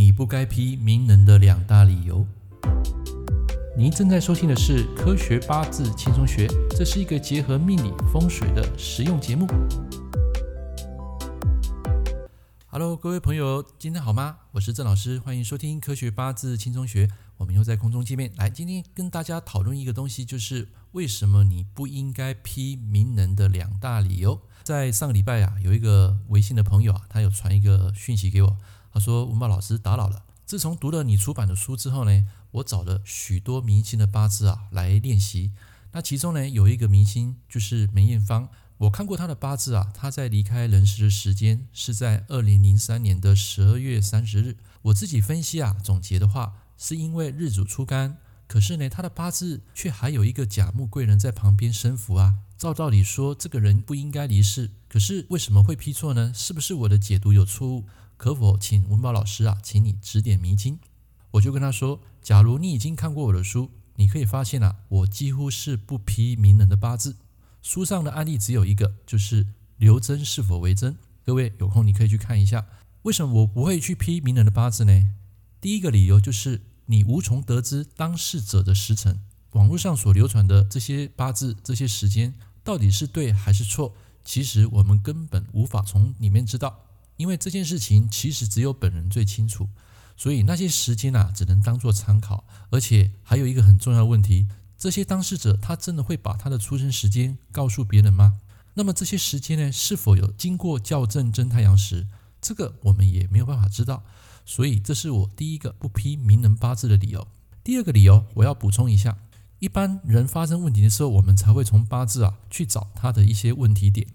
你不该批名人的两大理由。您正在收听的是《科学八字轻松学》，这是一个结合命理风水的实用节目。Hello，各位朋友，今天好吗？我是郑老师，欢迎收听《科学八字轻松学》。我们又在空中见面。来，今天跟大家讨论一个东西，就是为什么你不应该批名人的两大理由。在上个礼拜啊，有一个微信的朋友啊，他有传一个讯息给我，他说：“文宝老师打扰了。自从读了你出版的书之后呢，我找了许多明星的八字啊来练习。那其中呢，有一个明星就是梅艳芳，我看过她的八字啊，她在离开人世的时间是在二零零三年的十二月三十日。我自己分析啊，总结的话，是因为日主出干，可是呢，她的八字却还有一个甲木贵人在旁边生扶啊。”照道理说，这个人不应该离世，可是为什么会批错呢？是不是我的解读有错误？可否请文宝老师啊，请你指点迷津？我就跟他说，假如你已经看过我的书，你可以发现啊，我几乎是不批名人的八字。书上的案例只有一个，就是刘真是否为真？各位有空你可以去看一下。为什么我不会去批名人的八字呢？第一个理由就是你无从得知当事者的时辰，网络上所流传的这些八字、这些时间。到底是对还是错？其实我们根本无法从里面知道，因为这件事情其实只有本人最清楚。所以那些时间啊，只能当做参考。而且还有一个很重要的问题：这些当事者他真的会把他的出生时间告诉别人吗？那么这些时间呢，是否有经过校正真太阳时？这个我们也没有办法知道。所以这是我第一个不批名人八字的理由。第二个理由，我要补充一下。一般人发生问题的时候，我们才会从八字啊去找他的一些问题点。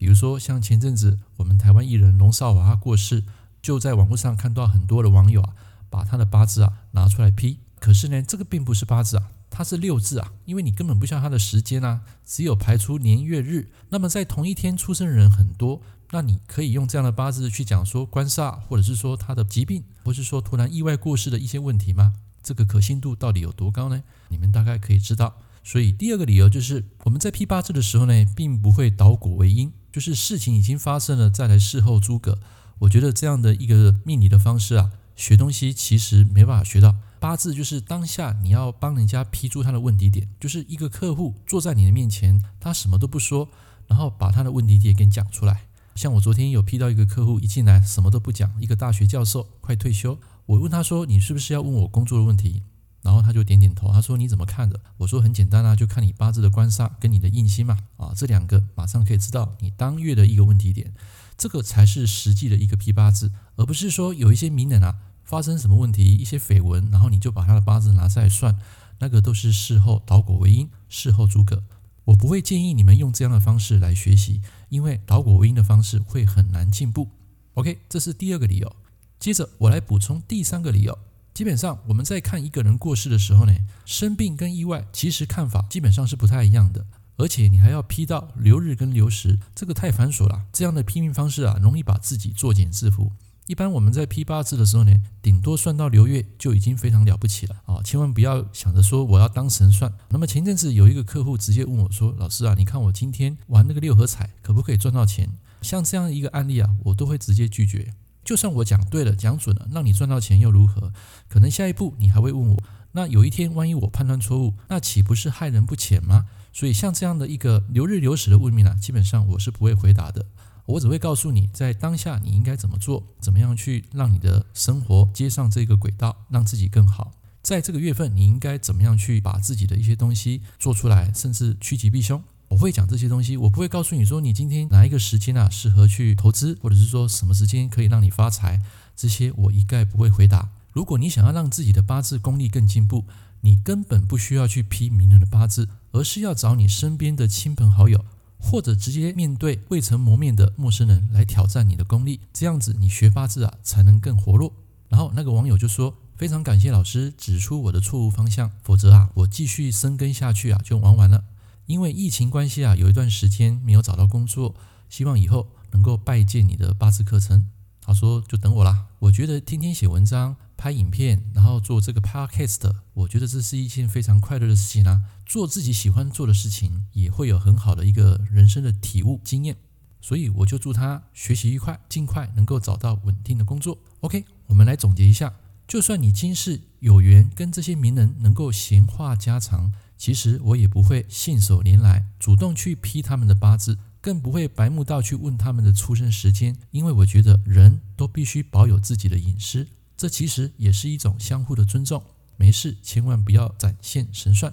比如说，像前阵子我们台湾艺人龙少华过世，就在网络上看到很多的网友啊，把他的八字啊拿出来批。可是呢，这个并不是八字啊，它是六字啊，因为你根本不知道他的时间啊，只有排出年月日。那么在同一天出生的人很多，那你可以用这样的八字去讲说官煞，或者是说他的疾病，或是说突然意外过世的一些问题吗？这个可信度到底有多高呢？你们大概可以知道。所以第二个理由就是，我们在批八字的时候呢，并不会倒果为因，就是事情已经发生了，再来事后诸葛。我觉得这样的一个命理的方式啊，学东西其实没办法学到。八字就是当下你要帮人家批出他的问题点，就是一个客户坐在你的面前，他什么都不说，然后把他的问题点给你讲出来。像我昨天有批到一个客户，一进来什么都不讲，一个大学教授，快退休。我问他说：“你是不是要问我工作的问题？”然后他就点点头。他说：“你怎么看的？”我说：“很简单啊，就看你八字的官煞跟你的印星嘛。啊，这两个马上可以知道你当月的一个问题点。这个才是实际的一个批八字，而不是说有一些名人啊发生什么问题，一些绯闻，然后你就把他的八字拿出来算，那个都是事后倒果为因，事后诸葛。我不会建议你们用这样的方式来学习，因为倒果为因的方式会很难进步。OK，这是第二个理由。接着我来补充第三个理由。基本上我们在看一个人过世的时候呢，生病跟意外其实看法基本上是不太一样的，而且你还要批到流日跟流时，这个太繁琐了。这样的批命方式啊，容易把自己作茧自缚。一般我们在批八字的时候呢，顶多算到流月就已经非常了不起了啊！千万不要想着说我要当神算。那么前阵子有一个客户直接问我说：“老师啊，你看我今天玩那个六合彩可不可以赚到钱？”像这样一个案例啊，我都会直接拒绝。就算我讲对了，讲准了，让你赚到钱又如何？可能下一步你还会问我，那有一天万一我判断错误，那岂不是害人不浅吗？所以像这样的一个流日流时的问命啊，基本上我是不会回答的。我只会告诉你，在当下你应该怎么做，怎么样去让你的生活接上这个轨道，让自己更好。在这个月份，你应该怎么样去把自己的一些东西做出来，甚至趋吉避凶。我会讲这些东西，我不会告诉你说你今天哪一个时间啊适合去投资，或者是说什么时间可以让你发财，这些我一概不会回答。如果你想要让自己的八字功力更进步，你根本不需要去批名人的八字，而是要找你身边的亲朋好友，或者直接面对未曾谋面的陌生人来挑战你的功力，这样子你学八字啊才能更活络。然后那个网友就说：“非常感谢老师指出我的错误方向，否则啊我继续深耕下去啊就玩完了。”因为疫情关系啊，有一段时间没有找到工作，希望以后能够拜见你的八字课程。他说：“就等我啦。”我觉得天天写文章、拍影片，然后做这个 podcast，我觉得这是一件非常快乐的事情啊。做自己喜欢做的事情，也会有很好的一个人生的体悟经验。所以我就祝他学习愉快，尽快能够找到稳定的工作。OK，我们来总结一下：就算你今世有缘跟这些名人能够闲话家常，其实我也不会信手拈来，主动去批他们的八字，更不会白目到去问他们的出生时间，因为我觉得人都必须保有自己的隐私，这其实也是一种相互的尊重。没事，千万不要展现神算。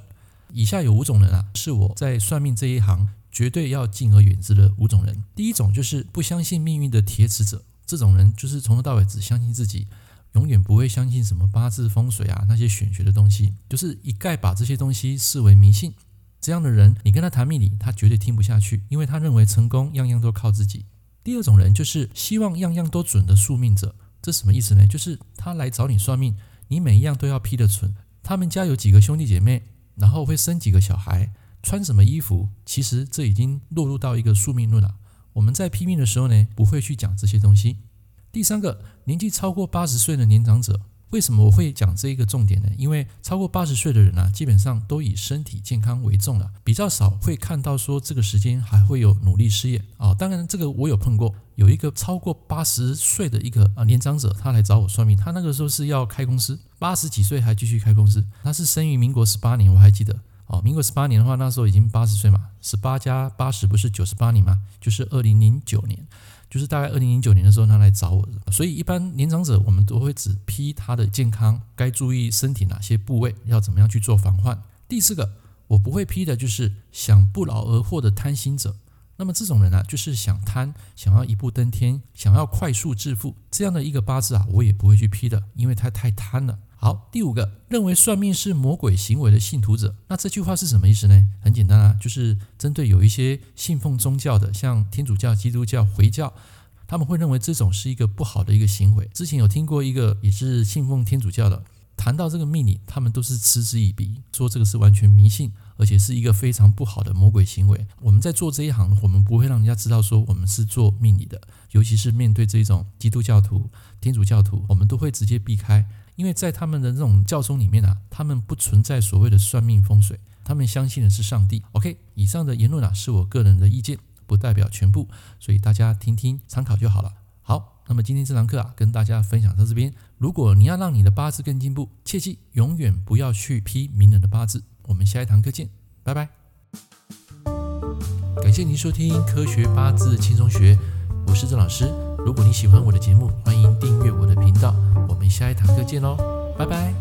以下有五种人啊，是我在算命这一行绝对要敬而远之的五种人。第一种就是不相信命运的铁齿者，这种人就是从头到尾只相信自己，永远不会相信什么八字风水啊那些玄学的东西，就是一概把这些东西视为迷信。这样的人，你跟他谈命理，他绝对听不下去，因为他认为成功样样都靠自己。第二种人就是希望样样都准的宿命者，这什么意思呢？就是他来找你算命，你每一样都要批得准。他们家有几个兄弟姐妹。然后会生几个小孩，穿什么衣服，其实这已经落入到一个宿命论了。我们在批命的时候呢，不会去讲这些东西。第三个，年纪超过八十岁的年长者。为什么我会讲这一个重点呢？因为超过八十岁的人啊，基本上都以身体健康为重了，比较少会看到说这个时间还会有努力事业啊。当然，这个我有碰过，有一个超过八十岁的一个啊年长者，他来找我算命，他那个时候是要开公司，八十几岁还继续开公司。他是生于民国十八年，我还记得哦。民国十八年的话，那时候已经八十岁嘛，十八加八十不是九十八年嘛，就是二零零九年。就是大概二零零九年的时候，他来找我的，所以一般年长者我们都会只批他的健康，该注意身体哪些部位，要怎么样去做防患。第四个，我不会批的就是想不劳而获的贪心者。那么这种人、啊，就是想贪，想要一步登天，想要快速致富这样的一个八字啊，我也不会去批的，因为他太贪了。好，第五个，认为算命是魔鬼行为的信徒者，那这句话是什么意思呢？很简单啊，就是针对有一些信奉宗教的，像天主教、基督教、回教，他们会认为这种是一个不好的一个行为。之前有听过一个也是信奉天主教的，谈到这个命理，他们都是嗤之以鼻，说这个是完全迷信，而且是一个非常不好的魔鬼行为。我们在做这一行，我们不会让人家知道说我们是做命理的，尤其是面对这种基督教徒、天主教徒，我们都会直接避开。因为在他们的这种教宗里面啊，他们不存在所谓的算命风水，他们相信的是上帝。OK，以上的言论啊是我个人的意见，不代表全部，所以大家听听参考就好了。好，那么今天这堂课啊，跟大家分享到这边。如果你要让你的八字更进步，切记永远不要去批名人的八字。我们下一堂课见，拜拜。感谢您收听《科学八字轻松学》，我是郑老师。如果你喜欢我的节目，欢迎订阅我。们下一堂课见喽，拜拜。